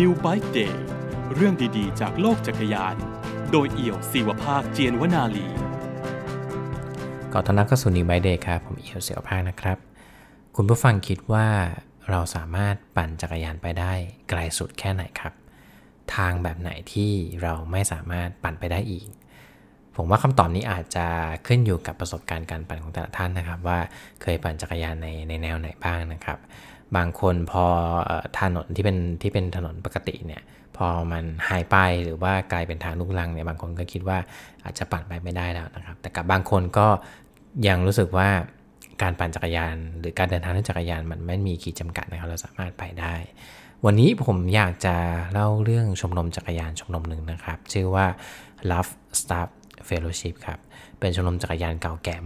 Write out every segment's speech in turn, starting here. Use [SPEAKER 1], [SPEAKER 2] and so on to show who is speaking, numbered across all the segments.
[SPEAKER 1] New Bike Day เรื่องดีๆ จากโลกจักรยาน โดยเอี่ยวศิวภาคเจียนวนาลี
[SPEAKER 2] ก่อนต้อนรับเข้าสู่ New Bike Day ครับ ผมเอี่ยวศิวภาคนะครับ คุณผู้ฟังคิดว่าเราสามารถปั่นจักรยานไปได้ไกลสุดแค่ไหนครับ ทางแบบไหนที่เราไม่สามารถปั่นไปได้อีก ผมว่าคำตอบนี้อาจจะขึ้นอยู่กับประสบการณ์การปั่นของแต่ละท่านนะครับ ว่าเคยปั่นจักรยานในในแนวไหนบ้างนะครับ บางคนพอถนนที่เป็นที่เป็นถนนปกติเนี่ยพอมันหายไปหรือว่ากลายเป็นทางลูกลังเนี่ยบางคนก็คิดว่าอาจจะปั่นไปไม่ได้แล้วนะครับ แต่กับบางคนก็ยังรู้สึกว่าการปั่นจักรยาน หรือการเดินทางด้วยจักรยานมันไม่มีขีดจำกัดนะครับเราสามารถไปได้ วันนี้ผมอยากจะเล่าเรื่องชมรมจักรยานชมรมหนึ่งนะครับ ชื่อว่า Love Staff Fellowship ครับเป็นชมรมจักรยานเก่าแก่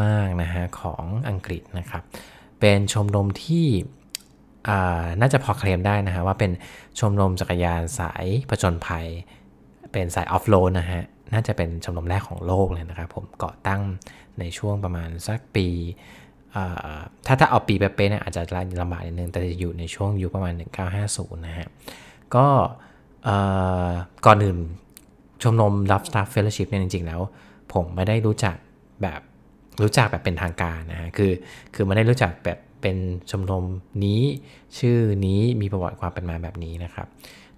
[SPEAKER 2] มากๆนะฮะของอังกฤษนะครับ เป็นชมรมที่ น่าจะพอเคลมได้นะฮะว่าเป็นชมรมจักรยานสายผจญภัย เป็นสายออฟโรดนะฮะ น่าจะเป็นชมรมแรกของโลกเลยนะครับผมก่อตั้งในช่วงประมาณสักปีถ้าถ้าเอาปีเป๊ะๆเนี่ยอาจจะลำบากนิดนึงแต่จะอยู่ในช่วงยุคประมาณ 1950 นะฮะ ก็ก่อก่อนอื่นชมรม Love Staff Fellowship เนี่ยจริง ๆ แล้ว ผมไม่ได้รู้จักแบบรู้จักแบบเป็นทางการนะฮะ คือคือไม่ได้รู้จักแบบ เป็นชมรมนี้ชื่อนี้มีประวัติความเป็นมาแบบนี้นะครับ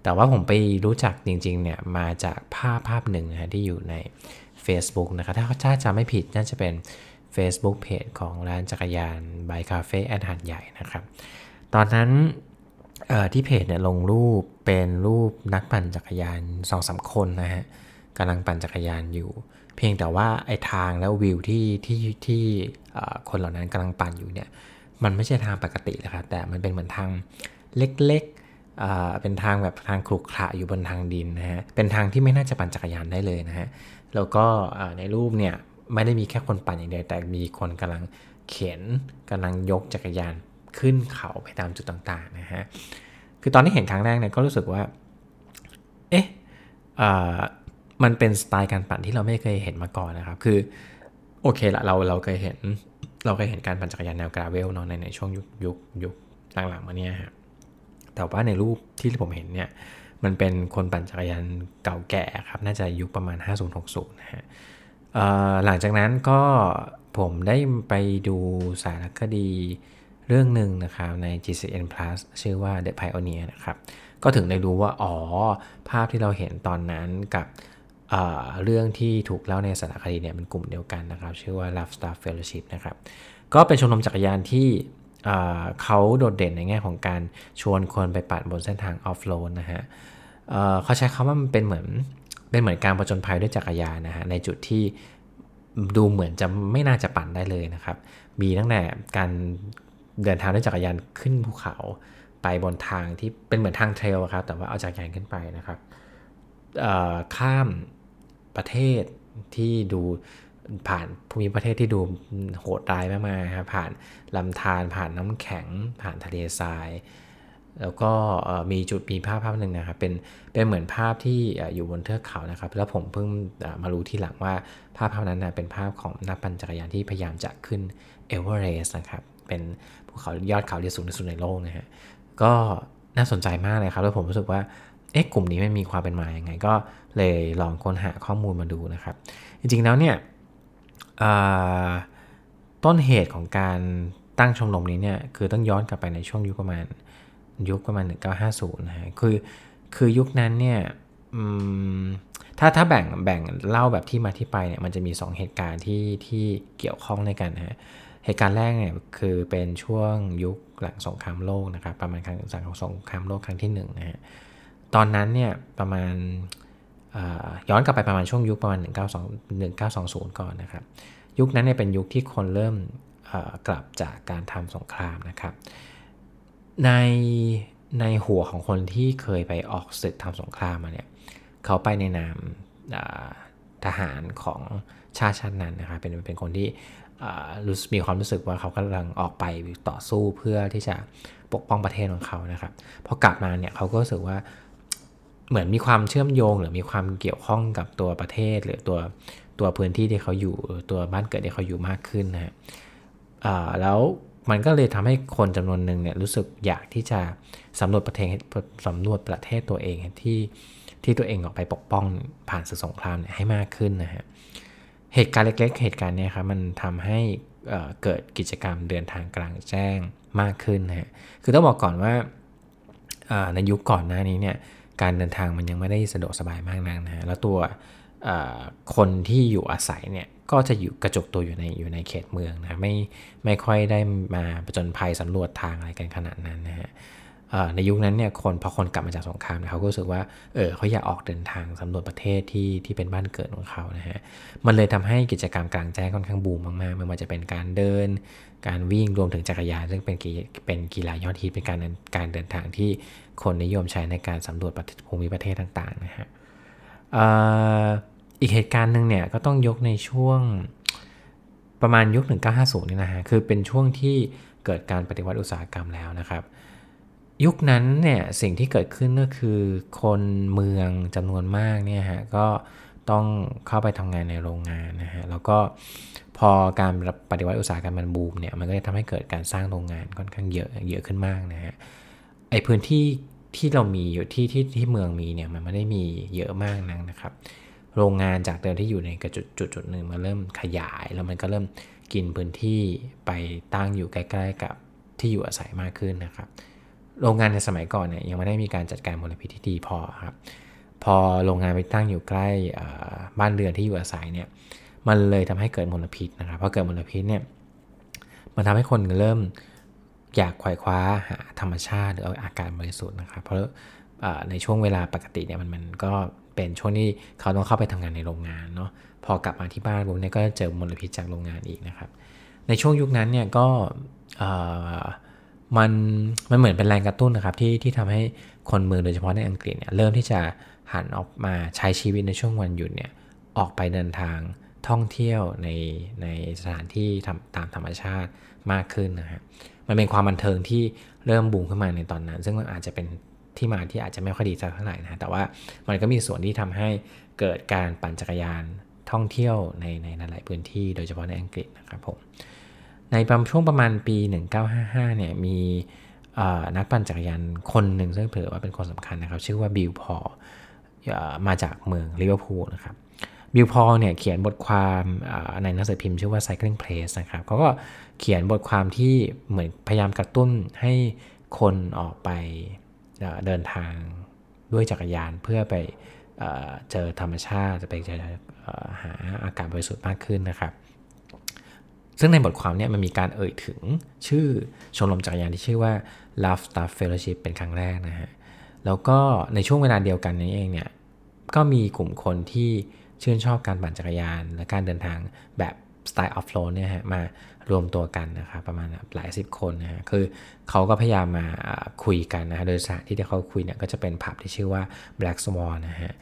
[SPEAKER 2] แต่ว่าผมไปรู้จักจริงๆเนี่ยมาจากภาพภาพหนึ่งนะฮะที่อยู่ใน Facebook นะครับถ้าถ้าจำไม่ผิดน่าจะเป็น Facebook Page ของร้านจักรยานบายคาเฟ่แอดหัดใหญ่นะครับ ตอนนั้นที่เพจเนี่ยลงรูปเป็นรูปนักปั่นจักรยานสองสามคนนะฮะกำลังปั่นจักรยานอยู่ เพียงแต่ว่าไอ้ทางแล้ววิวที่ที่ที่คนเหล่านั้นกำลังปั่นอยู่เนี่ย มันไม่ใช่ทางปกตินะครับแต่มันเป็นเหมือนทางเล็กๆเป็นทางแบบทางขรุขระอยู่บนทางดินนะฮะเป็นทางที่ไม่น่าจะปั่นจักรยานได้เลยนะฮะแล้วก็ในรูปเนี่ยไม่ได้มีแค่คนปั่นอย่างเดียวแต่มีคนกำลังเข็นกำลังยกจักรยานขึ้นเขาไปตามจุดต่างๆนะฮะคือตอนที่เห็นครั้งแรกเนี่ยก็รู้สึกว่าเอ๊ะอ่ามันเป็นสไตล์การปั่นที่เราไม่เคยเห็นมาก่อนนะครับ คือโอเคละเราเราเคยเห็น เราเคยเห็นการปั่นจักรยานแนวกราเวลเนาะในในช่วงยุคยุคยุคหลังๆมาเนี่ยฮะแต่ว่าในรูปที่ผมเห็นเนี่ยมันเป็นคนปั่นจักรยานเก่าแก่ครับ น่าจะยุคประมาณ 5060 นะฮะหลังจากนั้นก็ผมได้ไปดูสารคดีเรื่องหนึ่งนะครับใน GCN Plus ชื่อว่า The Pioneer นะครับ ก็ถึงได้รู้ว่า อ๋อ ภาพที่เราเห็นตอนนั้นกับ เรื่องที่ถูกเล่าในสารคดีเนี่ยเป็นกลุ่มเดียวกันนะครับ ชื่อว่า Love Star Fellowship นะครับก็เป็นชมรมจักรยานที่เขาโดดเด่นในแง่ของการชวนคนไปปั่นบนเส้นทางออฟโรดนะฮะเเขาใช้คำว่ามันเป็นเหมือนเป็นเหมือนการประจนภัยด้วยจักรยานนะฮะในจุดที่ดูเหมือนจะไม่น่าจะปั่นได้เลยนะครับ มีตั้งแต่การเดินทางด้วยจักรยานขึ้นภูเขาไปบนทางที่เป็นเหมือนทางเทรลอะครับแต่ว่าเอาจักรยานขึ้นไปนะครับข้าม ประเทศที่ดูผ่านภูมิประเทศที่ดูโหดร้ายมากๆครับผ่านลำธารผ่านน้ำแข็ง ผ่านทะเลทราย แล้วก็มีจุดมีภาพภาพหนึ่งนะครับเป็นเป็นเหมือนภาพที่อยู่บนเทือกเขานะครับ แล้วผมเพิ่งมารู้ที่หลังว่าภาพภาพนั้นนะเป็นภาพของนักปั่นจักรยานที่พยายามจะขึ้นเอเวอเรสต์นะครับ เป็นภูเขายอดเขาที่สูงที่สุดในโลกนะฮะก็น่าสนใจมากเลยครับ แล้วผมรู้สึกว่า เอ๊ะกลุ่มนี้มันมีความเป็นมาอย่างไง ก็เลยลองค้นหาข้อมูลมาดูนะครับ จริงๆแล้วเนี่ยต้นเหตุของการตั้งชมรมนี้เนี่ยคือต้องย้อนกลับไปในช่วงยุคประมาณยุคประมาณ 1950นะฮะคือคือยุคนั้นเนี่ยถ้าถ้าแบ่งแบ่งเล่าแบบที่มาที่ไปเนี่ยมันจะมี 2 เหตุการณ์ที่ที่เกี่ยวข้องในกันนะฮะเหตุการณ์แรกเนี่ยคือเป็นช่วงยุคหลังสงครามโลกนะครับประมาณครั้งหลังสงครามโลกครั้งที่1นะฮะ ตอนนั้นเนี่ยประมาณย้อนกลับไปประมาณช่วงยุคประมาณ 192 1920 ก่อนนะครับ ยุคนั้นเนี่ยเป็นยุคที่คนเริ่มกลับจากการทำสงครามนะครับ ในในหัวของคนที่เคยไปออกศึกทำสงครามมาเนี่ยเขาไปในนามทหารของชาติชาตินั้นนะครับเป็นเป็นคนที่รู้มีความรู้สึกว่าเขากำลังออกไปต่อสู้เพื่อที่จะปกป้องประเทศของเขานะครับพอกลับมาเนี่ยเขาก็รู้สึกว่า เหมือนมีความเชื่อมโยง หรือมีความเกี่ยวข้องกับตัวประเทศ หรือตัวตัวพื้นที่ที่เขาอยู่ตัวบ้านเกิดที่เขาอยู่มากขึ้นนะฮะแล้วมันก็เลยทำให้คนจำนวนหนึ่งเนี่ยรู้สึกอยากที่จะสำรวจประเทศสำรวจประเทศตัวเองที่ที่ตัวเองออกไปปกป้องผ่านศึกสงครามเนี่ยให้มากขึ้นนะฮะเหตุการณ์เล็ก ๆ เหตุการณ์เนี้ครับมันทำให้เกิดกิจกรรมเดินทางกลางแจ้งมากขึ้นนะฮะคือต้องบอกก่อนว่าในยุคก่อนหน้านี้เนี่ย การเดินทางมันยังไม่ได้สะดวกสบายมากนักนะฮะแล้วตัวคนที่อยู่อาศัยเนี่ยก็จะอยู่กระจกตัวอยู่ในอยู่ในเขตเมืองนะไม่ไม่ค่อยได้มาประจนภัยสำรวจทางอะไรกันขนาดนั้นนะฮะ ในยุคนั้นเนี่ยคนพอคนกลับมาจากสงครามเขาก็รู้สึกว่าเออเขาอยากออกเดินทางสำรวจประเทศที่ที่เป็นบ้านเกิดของเขานะฮะมันเลยทำให้กิจกรรมกลางแจ้งค่อนข้างบูมมากๆไม่ว่าจะเป็นการเดิน การวิ่งรวมถึงจักรยานซึ่งเป็นเป็นกีฬายอดฮิตเป็นการการเดินทางที่คนนิยมใช้ในการสำรวจภูมิประเทศต่างๆนะฮะอีกเหตุการณ์หนึ่งเนี่ยก็ต้องยกในช่วงประมาณยุค1950นี่นะฮะคือเป็นช่วงที่เกิดการปฏิวัติอุตสาหกรรมแล้วนะครับ ยุคนั้นเนี่ยสิ่งที่เกิดขึ้นก็คือคนเมืองจำนวนมากเนี่ยฮะก็ต้องเข้าไปทำงานในโรงงานนะฮะแล้วก็พอการปฏิวัติอุตสาหกรรมมันบูมเนี่ยมันก็จะทำให้เกิดการสร้างโรงงานค่อนข้างเยอะเยอะขึ้นมากนะฮะไอพื้นที่ที่เรามีอยู่ที่ที่ที่เมืองมีเนี่ยมันไม่ได้มีเยอะมากนักนะครับ โรงงานจากเดิมที่อยู่ในกระจุดจุดจุดหนึ่งมาเริ่มขยายแล้วมันก็เริ่มกินพื้นที่ไปตั้งอยู่ใกล้ ๆ กับที่อยู่อาศัยมากขึ้นนะครับ โรงงานในสมัยก่อนเนี่ยยังไม่ได้มีการจัดการมลพิษที่ดีพอครับพอโรงงานไปตั้งอยู่ใกล้บ้านเรือนที่อยู่อาศัยเนี่ยมันเลยทำให้เกิดมลพิษนะครับพอเกิดมลพิษเนี่ยมันทำให้คนเริ่มอยากขว่คว้าหาธรรมชาติหรืออากาศบริสุทธิ์นะครับเพราะในช่วงเวลาปกติเนี่ยมันมันก็เป็นช่วงที่เขาต้องเข้าไปทำงานในโรงงานเนาะพอกลับมาที่บ้านปุ๊บเนี่ยก็เจอมลพิษจากโรงงานอีกนะครับ ในช่วงยุคนั้นเนี่ยก็ มันมันเหมือนเป็นแรงกระตุ้นนะครับที่ที่ทำให้คนเมืองโดยเฉพาะในอังกฤษเนี่ยเริ่มที่จะหันออกมาใช้ชีวิตในช่วงวันหยุดเนี่ยออกไปเดินทางท่องเที่ยวในในสถานที่ทำตามธรรมชาติมากขึ้นนะฮะมันเป็นความบันเทิงที่เริ่มบูมขึ้นมาในตอนนั้น ซึ่งมันอาจจะเป็นที่มาที่อาจจะไม่ค่อยดีสักเท่าไหร่นะแต่ว่ามันก็มีส่วนที่ทำให้เกิดการปั่นจักรยานท่องเที่ยวในในหลายพื้นที่โดยเฉพาะในอังกฤษนะครับผม ในช่วงประมาณปี 1955 เนี่ยมีนักปั่นจักรยานคนหนึ่งซึ่งถือว่าเป็นคนสำคัญนะครับ ชื่อว่าบิลพอมาจากเมืองลิเวอร์พูลนะครับบิลพอเนี่ยเขียนบทความในหนังสือพิมพ์ชื่อว่า Cycling Place นะครับเขาก็เขียนบทความที่เหมือนพยายามกระตุ้นให้คนออกไปเดินทางด้วยจักรยานเพื่อไปเจอธรรมชาติจะไปเจอหาอากาศบริสุทธิ์มากขึ้นนะครับ ซึ่งในบทความนี้มันมีการเอ่ยถึงชื่อชมรมจักรยานที่ชื่อว่า Love Staff Fellowship เป็นครั้งแรกนะฮะ แล้วก็ในช่วงเวลาเดียวกันนี้เองเนี่ย ก็มีกลุ่มคนที่ชื่นชอบการปั่นจักรยาน และการเดินทางแบบสไตล์ออฟโรดเนี่ยฮะมารวมตัวกันนะครับประมาณหลายสิบคนนะฮะคือเขาก็พยายามมาคุยกันนะฮะโดยสถานที่ที่เขาคุยเนี่ยก็จะเป็นผับที่ชื่อว่า Black Swan นะฮะ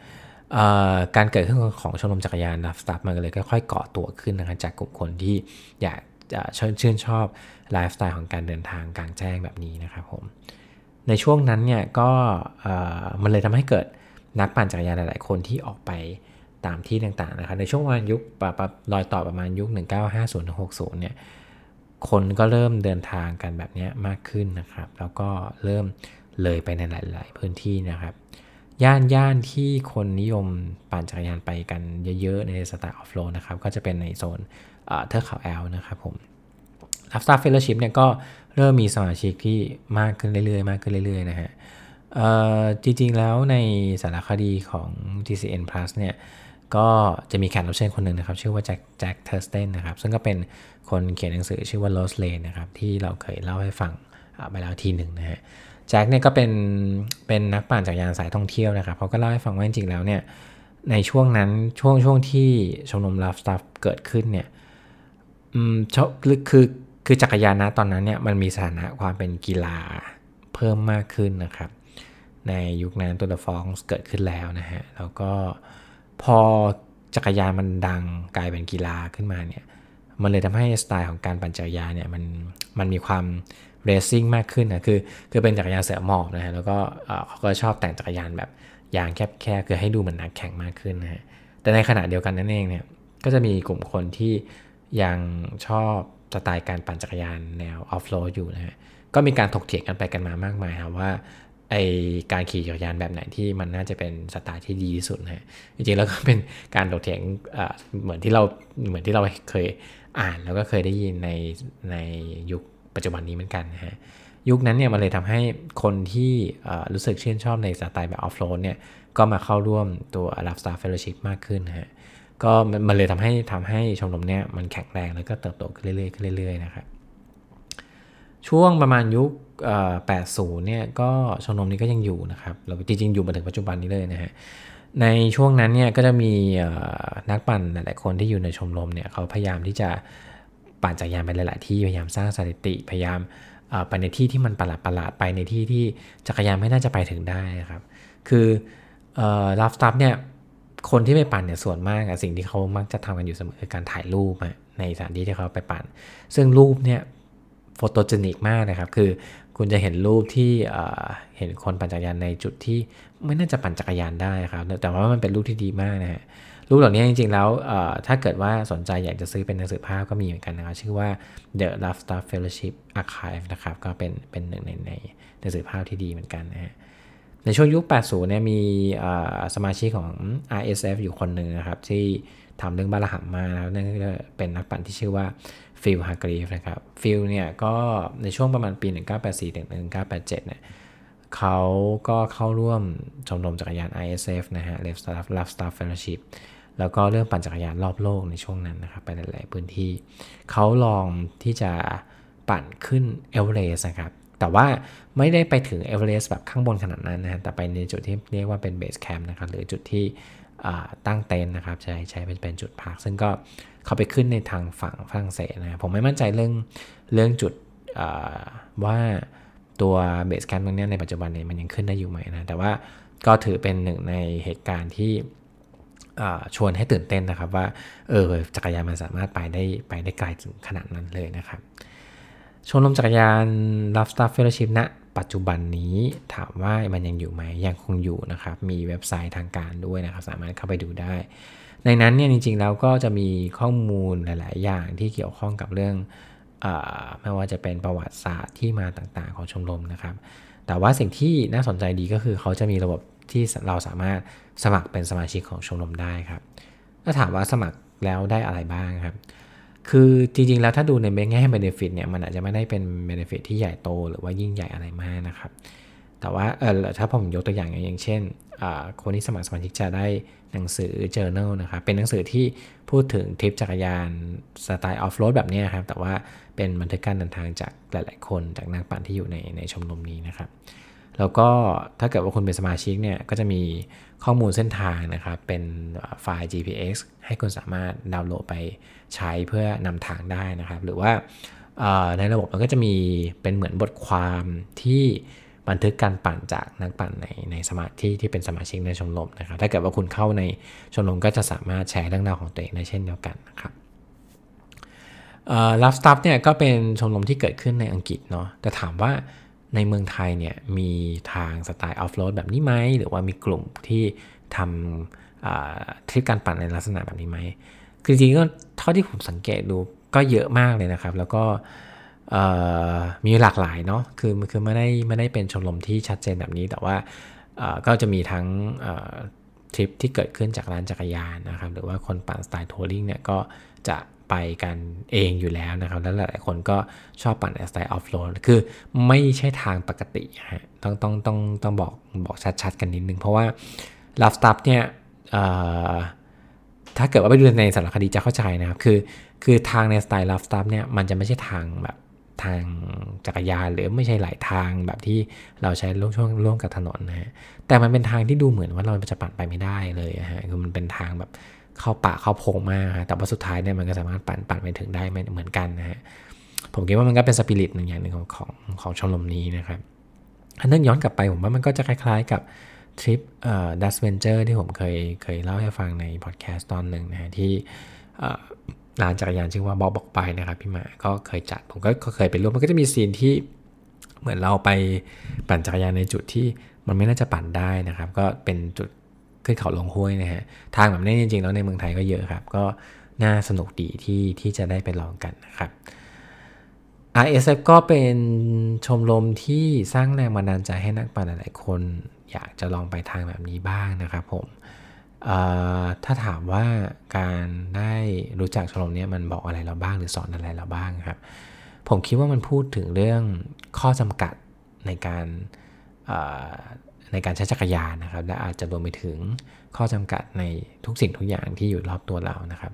[SPEAKER 2] การเกิดขึ้นของชมรมจักรยานนับสตาร์ทมันก็เลยค่อยๆก่อตัวขึ้นนะครับจากกลุ่มคนที่อยากจะชื่นชอบไลฟ์สไตล์ของการเดินทางกลางแจ้งแบบนี้นะครับผมในช่วงนั้นเนี่ยก็มันเลยทำให้เกิดนักปั่นจักรยานหลาย ๆ คนที่ออกไปตามที่ต่างๆนะครับในช่วงวันยุคปะรอยต่อประมาณยุค 1950-60 เนี่ยคนก็เริ่มเดินทางกันแบบนี้มากขึ้นนะครับ แล้วก็เริ่มเลยไปในหลาย ๆ พื้นที่นะครับ ย่านย่านที่คนนิยมปั่นจักรยานไปกันเยอะๆ ในสไตล์ออฟโรดนะครับ ก็จะเป็นในโซนเทือกเขาแอลป์นะครับผม Rough Stuff Fellowship เนี่ยก็เริ่มมีสมาชิกที่มากขึ้นเรื่อยๆ มากขึ้นเรื่อยๆ นะฮะจริงๆ แล้วในสารคดีของ GCN Plus เนี่ยก็จะมีแขกรับเชิญคนหนึ่งนะครับ ชื่อว่าแจ็คแจ็คเทอร์สตันนะครับ ซึ่งก็เป็นคนเขียนหนังสือชื่อว่า Lost Lane นะครับ ที่เราเคยเล่าให้ฟังไปแล้วทีหนึ่งนะฮะ แจ็คเนี่ยก็เป็นเป็นนักปั่นจักรยานสายท่องเที่ยวนะครับเขาก็เล่าให้ฟังว่าจริงๆแล้วเนี่ยในช่วงนั้นช่วงช่วงที่ชมรมลัฟสตัฟเกิดขึ้นเนี่ยอืมคือคือคือจักรยานนะตอนนั้นเนี่ยมันมีสถานะความเป็นกีฬาเพิ่มมากขึ้นนะครับ ในยุคนั้นตัวเดอะฟองเกิดขึ้นแล้วนะฮะแล้วก็พอจักรยานมันดังกลายเป็นกีฬาขึ้นมาเนี่ยมันเลยทำให้สไตล์ของการปั่นจักรยานเนี่ยมันมันมีความ เรซิ่งมากขึ้นนะคือคือเป็นจักรยานเสือหมอบนะฮะแล้วก็เขาก็ชอบแต่งจักรยานแบบยางแคบๆคือให้ดูเหมือนนักแข่งมากขึ้นนะฮะแต่ในขณะเดียวกันนั่นเองเนี่ยก็จะมีกลุ่มคนที่ยังชอบสไตล์การปั่นจักรยานแนวออฟโรดอยู่นะฮะก็มีการถกเถียงกันไปกันมามากมายครับว่าไอการขี่จักรยานแบบไหนที่มันน่าจะเป็นสไตล์ที่ดีที่สุดนะฮะจริงๆแล้วก็เป็นการถกเถียงเหมือนที่เราเหมือนที่เราเคยอ่านแล้วก็เคยได้ยินในในยุค ปัจจุบันนี้เหมือนกันนะฮะยุคนั้นเนี่ยมันเลยทำให้คนที่รู้สึกชื่นชอบในสไตล์แบบออฟโรดเนี่ยก็มาเข้าร่วมตัว Love Star Fellowship มากขึ้นนะฮะก็มันเลยทำให้ทำให้ชมรมเนี้ยมันแข็งแรงแล้วก็เติบโตขึ้นเรื่อยๆขึ้นเรื่อยๆนะครับช่วงประมาณยุค80เนี่ยก็ชมรมนี้ก็ยังอยู่นะครับเราจริงๆ อยู่มาถึงปัจจุบันนี้เลยนะฮะในช่วงนั้นเนี่ยก็จะมีนักปั่นหลายๆคนที่อยู่ในชมรมเนี่ยเขาพยายามที่จะ ปั่นจักรยานไปหลาย ๆ ที่พยายามสร้างสถิติพยายามไปในที่ที่มันประหลาดประหลาดไปในที่ที่จักรยานไม่น่าจะไปถึงได้ครับ คือลัฟสตัฟเนี่ยคนที่ไปปั่นเนี่ยส่วนมากสิ่งที่เขามักจะทำกันอยู่เสมอคือการถ่ายรูปในสถานที่ที่เขาไปปั่น ซึ่งรูปเนี่ยโฟโตเจนิกมากนะครับ คือคุณจะเห็นรูปที่เห็นคนปั่นจักรยานในจุดที่ไม่น่าจะปั่นจักรยานได้ครับ แต่ว่ามันเป็นรูปที่ดีมากนะฮะ รูปเหล่านี้จริงๆแล้วถ้าเกิดว่าสนใจอยากจะซื้อเป็นหนังสือภาพก็มีเหมือนกันนะครับ ชื่อว่า The Love Star Fellowship Archive นะครับ ก็เป็นเป็นหนึ่งในในหนังสือภาพที่ดีเหมือนกันนะฮะในช่วงยุค 80 เนี่ยมีสมาชิกของ RSF อยู่คนหนึ่งนะครับ ที่ทำเรื่องบาลหัมมาแล้วนั่นก็เป็นนักปั่นที่ชื่อว่าฟิลฮากรีฟนะครับฟิลเนี่ยก็ในช่วงประมาณปี 1984ถึง1987 เนี่ยเขาก็เข้าร่วมชมรมจักรยาน ISF นะฮะ Left Star Love Star Fellowship แล้วก็เรื่องปั่นจักรยานรอบโลกในช่วงนั้นนะครับไปหลาย ๆ พื้นที่เขาลองที่จะปั่นขึ้นเอเวอเรสต์นะครับแต่ว่าไม่ได้ไปถึงเอเวอเรสต์แบบข้างบนขนาดนั้นนะแต่ไปในจุดที่เรียกว่าเป็นเบสแคมป์นะครับหรือจุดที่ตั้งเต็นท์นะครับใช้ใช้เป็นเป็นจุดพัก ซึ่งก็เขาไปขึ้นในทางฝั่งฝรั่งเศสนะผมไม่มั่นใจเรื่องเรื่องจุดว่าตัวเบสแคมป์ตรงนี้ในปัจจุบันเนี่ยมันยังขึ้นได้อยู่ไหมนะแต่ว่าก็ถือเป็นหนึ่งในเหตุการณ์ที่ ชวนให้ตื่นเต้นนะครับว่าเออจักรยานมันสามารถไปได้ไปได้ไกลถึงขนาดนั้นเลยนะครับชมรมจักรยาน Love Star Fellowship ณปัจจุบันนี้ถามว่ามันยังอยู่ไหมยังคงอยู่นะครับ มีเว็บไซต์ทางการด้วยนะครับ สามารถเข้าไปดูได้ ในนั้นเนี่ยจริงๆแล้วก็จะมีข้อมูลหลาย ๆ อย่างที่เกี่ยวข้องกับเรื่องอไม่ว่าจะเป็นประวัติศาสตร์ที่มาต่างๆ ของชมรมนะครับ แต่ว่าสิ่งที่น่าสนใจดีก็คือเขาจะมีระบบ ที่เราสามารถสมัครเป็นสมาชิกของชมรมได้ครับ ถ้าถามว่าสมัครแล้วได้อะไรบ้างครับ คือจริงๆแล้วถ้าดูในแง่ benefit เนี่ยมันอาจจะไม่ได้เป็น benefit ที่ใหญ่โตหรือว่ายิ่งใหญ่อะไรมากนะครับ แต่ว่าเออถ้าผมยกตัวอย่างอย่างเช่นคนที่สมัครสมาชิกจะได้หนังสือ journal นะครับเป็นหนังสือที่พูดถึงทริปจักรยานสไตล์ออฟโรดแบบนี้ครับแต่ว่าเป็นบันทึกการเดินทางจากหลาย ๆ คนจากนักปั่นที่อยู่ในในชมรมนี้นะครับ แล้วก็ถ้าเกิดว่าคุณเป็นสมาชิกเนี่ยก็จะมีข้อมูลเส้นทางนะครับ เป็นไฟล์ GPX ให้คุณสามารถดาวน์โหลดไปใช้เพื่อนำทางได้นะครับ หรือว่าในระบบมันก็จะมีเป็นเหมือนบทความที่บันทึกการปั่นจากนักปั่นในในสมาธิที่เป็นสมาชิกในชมรมนะครับ ถ้าเกิดว่าคุณเข้าในชมรมก็จะสามารถแชร์เรื่องราวของตัวเองได้เช่นเดียวกันนะครับ Rough Stuff เนี่ยก็เป็นชมรมที่เกิดขึ้นในอังกฤษเนาะแต่ถามว่า ในเมืองไทยเนี่ยมีทางสไตล์ออฟโรดแบบนี้ไหมหรือว่ามีกลุ่มที่ทำทริปการปั่นในลักษณะแบบนี้ไหมคือจริงๆก็เท่าที่ผมสังเกตดูก็เยอะมากเลยนะครับ แล้วก็มีหลากหลายเนาะคือคือไม่ได้ไม่ได้เป็นชมรมที่ชัดเจนแบบนี้แต่ว่าก็จะมีทั้งทริปที่เกิดขึ้นจากร้านจักรยานนะครับ หรือว่าคนปั่นสไตล์ทัวริงเนี่ยก็ จะไปกันเองอยู่แล้วนะครับ แล้วหลายคนก็ชอบปั่นสไตล์ออฟโรดคือไม่ใช่ทางปกติฮะต้องต้องต้องต้องบอกบอกชัดๆ กันนิดนึง เพราะว่าRough Stuff เนี่ยถ้าเกิดว่าไปดูในสารคดีจะเข้าใจนะครับ คือคือทางในสไตล์ Rough Stuff เนี่ยมันจะไม่ใช่ทางแบบทางจักรยานหรือไม่ใช่ไหล่ทางแบบที่เราใช้ร่วมช่วงร่วมกับถนนนะฮะแต่มันเป็นทางที่ดูเหมือนว่าเราจะปั่นไปไม่ได้เลยฮะคือมันเป็นทางแบบ เข้าป่าเข้าพงมากแต่ว่าสุดท้ายเนี่ยมันก็สามารถปั่นปั่นไปถึงได้เหมือนกันนะฮะผมคิดว่ามันก็เป็นสปิริตหนึ่งอย่างหนึ่งของของของชมรมนี้นะครับอันนั้นย้อนกลับไปผมว่ามันก็จะคล้ายๆกับทริปเอ่อ Dustventure ที่ผมเคยเคยเล่าให้ฟังในพอดแคสต์ตอนหนึ่งนะฮะที่ร้านจักรยานชื่อว่า Bok Bok Bike นะครับพี่มาก็เคยจัดผมก็เคยไปร่วมมันก็จะมีซีนที่เหมือนเราไปปั่นจักรยานในจุดที่มันไม่น่าจะปั่นได้นะครับ ก็เป็นจุด ขึ้นเขาลงห้วยนะฮะทางแบบนี้จริงๆแล้วในเมืองไทยก็เยอะครับ ก็น่าสนุกดีที่ที่จะได้ไปลองกันนะครับ RSF ก็เป็นชมรมที่สร้างแรงบันดาลใจให้นักปั่นหลายๆคนอยากจะลองไปทางแบบนี้บ้างนะครับผมถ้าถามว่าการได้รู้จักชมรมนี้มันบอกอะไรเราบ้างหรือสอนอะไรเราบ้างครับ ผมคิดว่ามันพูดถึงเรื่องข้อจำกัดในการ ในการใช้จักรยานนะครับ และอาจจะรวมไปถึงข้อจำกัดในทุกสิ่งทุกอย่างที่อยู่รอบตัวเรานะครับ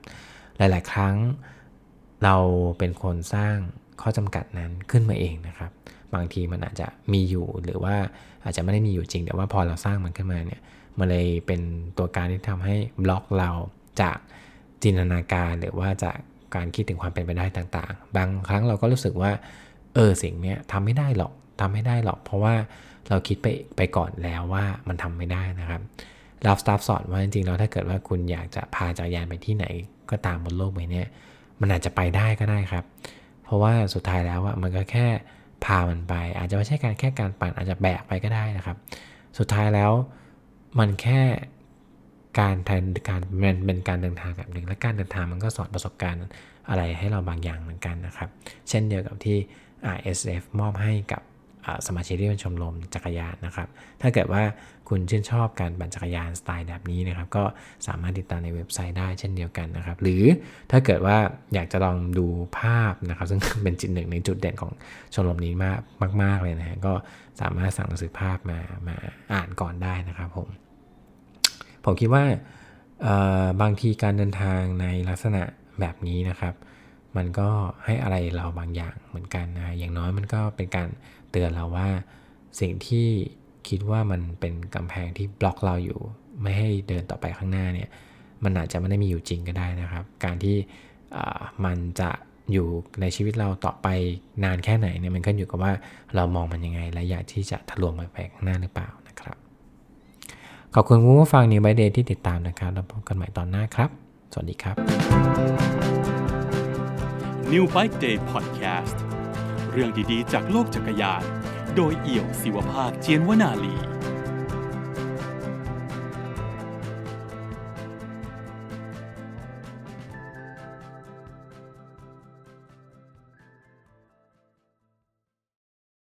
[SPEAKER 2] หลาย ๆ ครั้งเราเป็นคนสร้างข้อจำกัดนั้นขึ้นมาเองนะครับ บางทีมันอาจจะมีอยู่หรือว่าอาจจะไม่ได้มีอยู่จริง แต่ว่าพอเราสร้างมันขึ้นมาเนี่ยมันเลยเป็นตัวการที่ทำให้บล็อกเราจากจินตนาการหรือว่าจากการคิดถึงความเป็นไปได้ต่าง ๆ บางครั้งเราก็รู้สึกว่า เออสิ่งนี้ทำไม่ได้หรอกทำไม่ได้หรอก เพราะว่า เราคิดไปไปก่อนแล้วว่ามันทำไม่ได้นะครับลาฟสตาฟสอนว่าจริงๆแล้วถ้าเกิดว่าคุณอยากจะพาจักรยานไปที่ไหนก็ตามบนโลกใบนี้มันอาจจะไปได้ก็ได้ครับ เพราะว่าสุดท้ายแล้วอะมันก็แค่พามันไป อาจจะไม่ใช่การแค่การปั่นอาจจะแบกไปก็ได้นะครับ สุดท้ายแล้วมันแค่การแทนการมันเป็นการเดินทางแบบหนึ่งและการเดินทางมันก็สอนประสบการณ์อะไรให้เราบางอย่างเหมือนกันนะครับ เช่นเดียวกับที่ RSF มอบให้กับ สมาชิกที่เป็นชมรมจักรยานนะครับ ถ้าเกิดว่าคุณชื่นชอบการปั่นจักรยานสไตล์แบบนี้นะครับ ก็สามารถติดตามในเว็บไซต์ได้เช่นเดียวกันนะครับ หรือถ้าเกิดว่าอยากจะลองดูภาพนะครับ ซึ่งเป็นจุดหนึ่งในจุดเด่นของชมรมนี้มากมาก ๆ เลยนะฮะก็สามารถสั่งหนังสือภาพมามาอ่านก่อนได้นะครับผมผมคิดว่าบางทีการเดินทางในลักษณะแบบนี้นะครับ มันก็ให้อะไรเราบางอย่างเหมือนกันนะอย่างน้อยมันก็เป็นการ ตือนเราว่า สิ่งที่คิดว่ามันเป็นกำแพงที่บล็อกเราอยู่ ไม่ให้เดินต่อไปข้างหน้าเนี่ยมันอาจจะไม่ได้มีอยู่จริงก็ได้นะครับ การที่มันจะอยู่ในชีวิตเราต่อไปนานแค่ไหนเนี่ยมันขึ้นอยู่กับว่าเรามองมันยังไง และอยากที่จะทะลวงไปข้างหน้าหรือเปล่านะครับ ขอบคุณคุณผู้ฟังนิวไบเดย์ที่ติดตามนะครับแล้วพบกันใหม่ตอนหน้าครับ สวัสดีครับ
[SPEAKER 1] New Bike Day Podcast เรื่องดีๆ จากโลกจักรยาน โดยเอี่ยวศิวภาคเจียนวนาลี